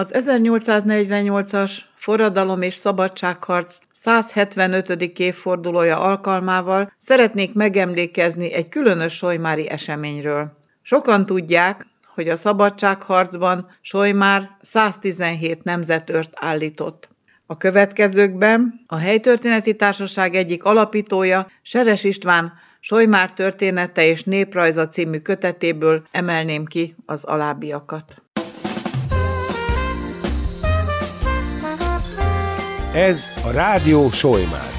Az 1848-as forradalom és szabadságharc 175. évfordulója alkalmával szeretnék megemlékezni egy különös solymári eseményről. Sokan tudják, hogy a szabadságharcban Solymár 117 nemzetört állított. A következőkben a Helytörténeti Társaság egyik alapítója, Seres István Solymár története és néprajza című kötetéből emelném ki az alábbiakat. Ez a Rádió Solymár.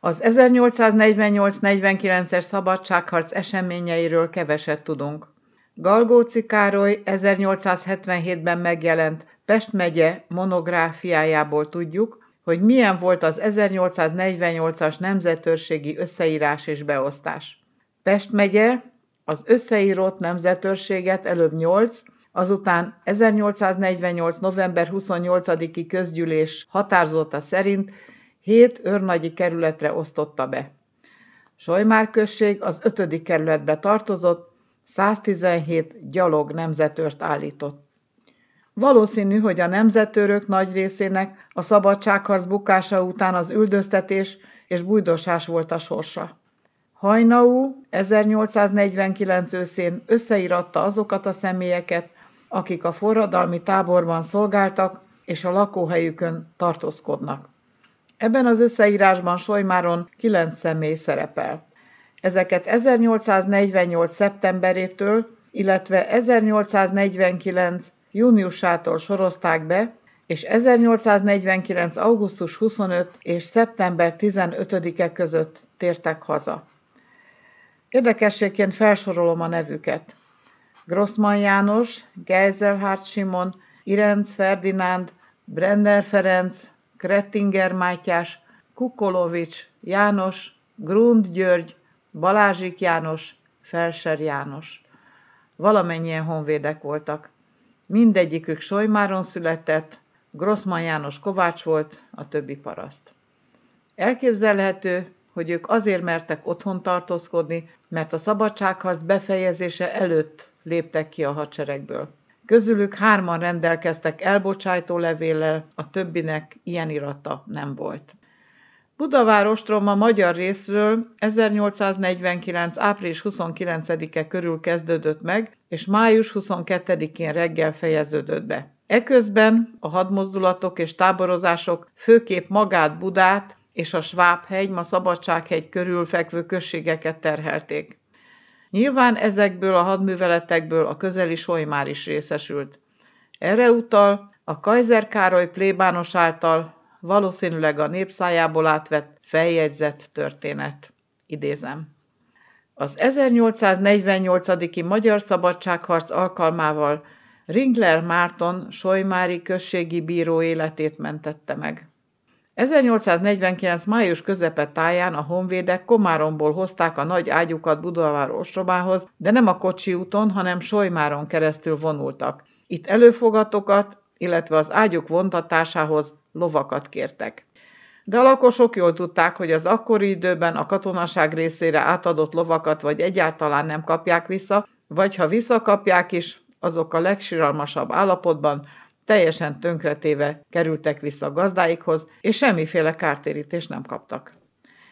Az 1848-49-es szabadságharc eseményeiről keveset tudunk. Galgóci Károly 1877-ben megjelent Pest megye monográfiájából tudjuk, hogy milyen volt az 1848-as nemzetőrségi összeírás és beosztás. Pest megye az összeírott nemzetőrséget előbb 8, azután 1848. november 28-i közgyűlés határozata szerint hét őrnagyi kerületre osztotta be. Solymár község az ötödik kerületbe tartozott, 117 gyalog nemzetőrt állított. Valószínű, hogy a nemzetőrök nagy részének a szabadságharc bukása után az üldöztetés és bújdosás volt a sorsa. Hajnau 1849 őszén összeíratta azokat a személyeket, akik a forradalmi táborban szolgáltak és a lakóhelyükön tartózkodnak. Ebben az összeírásban Solymáron kilenc személy szerepel. Ezeket 1848. szeptemberétől, illetve 1849. júniusától sorozták be, és 1849. augusztus 25 és szeptember 15-e között tértek haza. Érdekességként felsorolom a nevüket. Grossman János, Geiselhardt Simon, Irenc Ferdinánd, Brenner Ferenc, Krettinger Mátyás, Kukolovics János, Grund György, Balázsik János, Felser János. Valamennyien honvédek voltak. Mindegyikük Solymáron született, Grossman János Kovács volt, a többi paraszt. Elképzelhető, hogy ők azért mertek otthon tartózkodni, mert a szabadságharc befejezése előtt léptek ki a hadseregből. Közülük hárman rendelkeztek elbocsájtó levéllel, a többinek ilyen irata nem volt. Budavár ostrom a magyar részről 1849. április 29-e körül kezdődött meg, és május 22-én reggel fejeződött be. Eközben a hadmozdulatok és táborozások főképp magát Budát és a Svábhegy, ma Szabadsághegy körül fekvő községeket terhelték. Nyilván ezekből a hadműveletekből a közeli Solymár is részesült. Erre utal a Kaiser Károly plébános által valószínűleg a népszájából átvett feljegyzett történet. Idézem. Az 1848. Magyar Szabadságharc alkalmával Ringler Márton Solymári községi bíró életét mentette meg. 1849. május közepe táján a honvédek Komáromból hozták a nagy ágyukat Budavár ostrobához, de nem a kocsi úton, hanem Solymáron keresztül vonultak. Itt előfogatokat, illetve az ágyuk vontatásához lovakat kértek. De a lakosok jól tudták, hogy az akkori időben a katonaság részére átadott lovakat vagy egyáltalán nem kapják vissza, vagy ha visszakapják is, azok a legsiralmasabb állapotban, teljesen tönkretéve kerültek vissza a gazdáikhoz, és semmiféle kártérítést nem kaptak.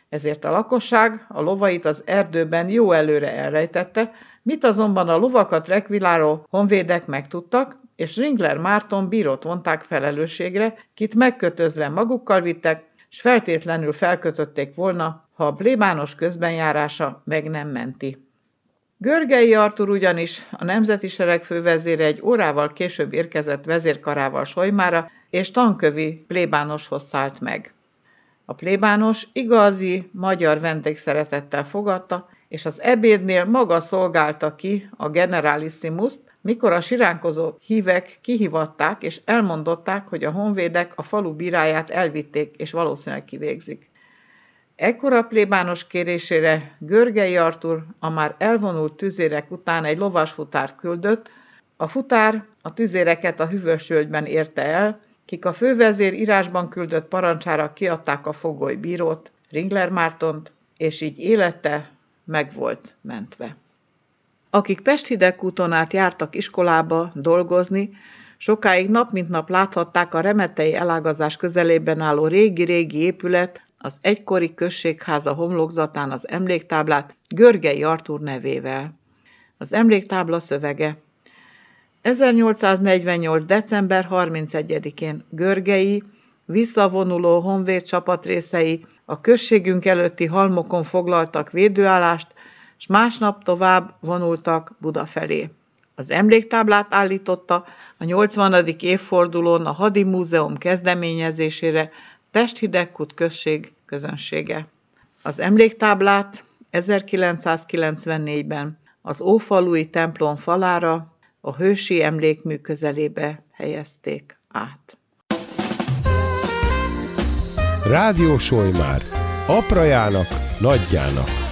Ezért a lakosság a lovait az erdőben jó előre elrejtette, mit azonban a lovakat rekviláró honvédek megtudtak, és Ringler Márton bírót vonták felelősségre, kit megkötözve magukkal vittek, s feltétlenül felkötötték volna, ha a plébános közbenjárása meg nem menti. Görgei Artur ugyanis a Nemzeti Sereg fővezére egy órával később érkezett vezérkarával Solymára, és tankövi plébánoshoz szállt meg. A plébános igazi magyar vendégszeretettel fogadta, és az ebédnél maga szolgálta ki a generalissimuszt, mikor a siránkozó hívek kihivatták és elmondották, hogy a honvédek a falu bíráját elvitték és valószínűleg kivégzik. Ekkora plébános kérésére Görgei Artur a már elvonult tüzérek után egy lovasfutárt küldött, a futár a tüzéreket a hüvösölgyben érte el, kik a fővezér írásban küldött parancsára kiadták a fogoly bírót, Ringler Mártont, és így élete meg volt mentve. Akik Pest-Hidegkúton át jártak iskolába dolgozni, sokáig nap mint nap láthatták a remetei elágazás közelében álló régi-régi épület, az egykori községháza homlokzatán az emléktáblát Görgei Artúr nevével. Az emléktábla szövege 1848. december 31-én Görgei, visszavonuló honvéd csapatrészei a községünk előtti halmokon foglaltak védőállást, és másnap tovább vonultak Buda felé. Az emléktáblát állította a 80. évfordulón a Hadi Múzeum kezdeményezésére Pest-Hidegkut község közönsége. Az emléktáblát 1994-ben az Ófalui templom falára a hősi emlékmű közelébe helyezték át. Rádió Solymár. Aprajának, nagyjának.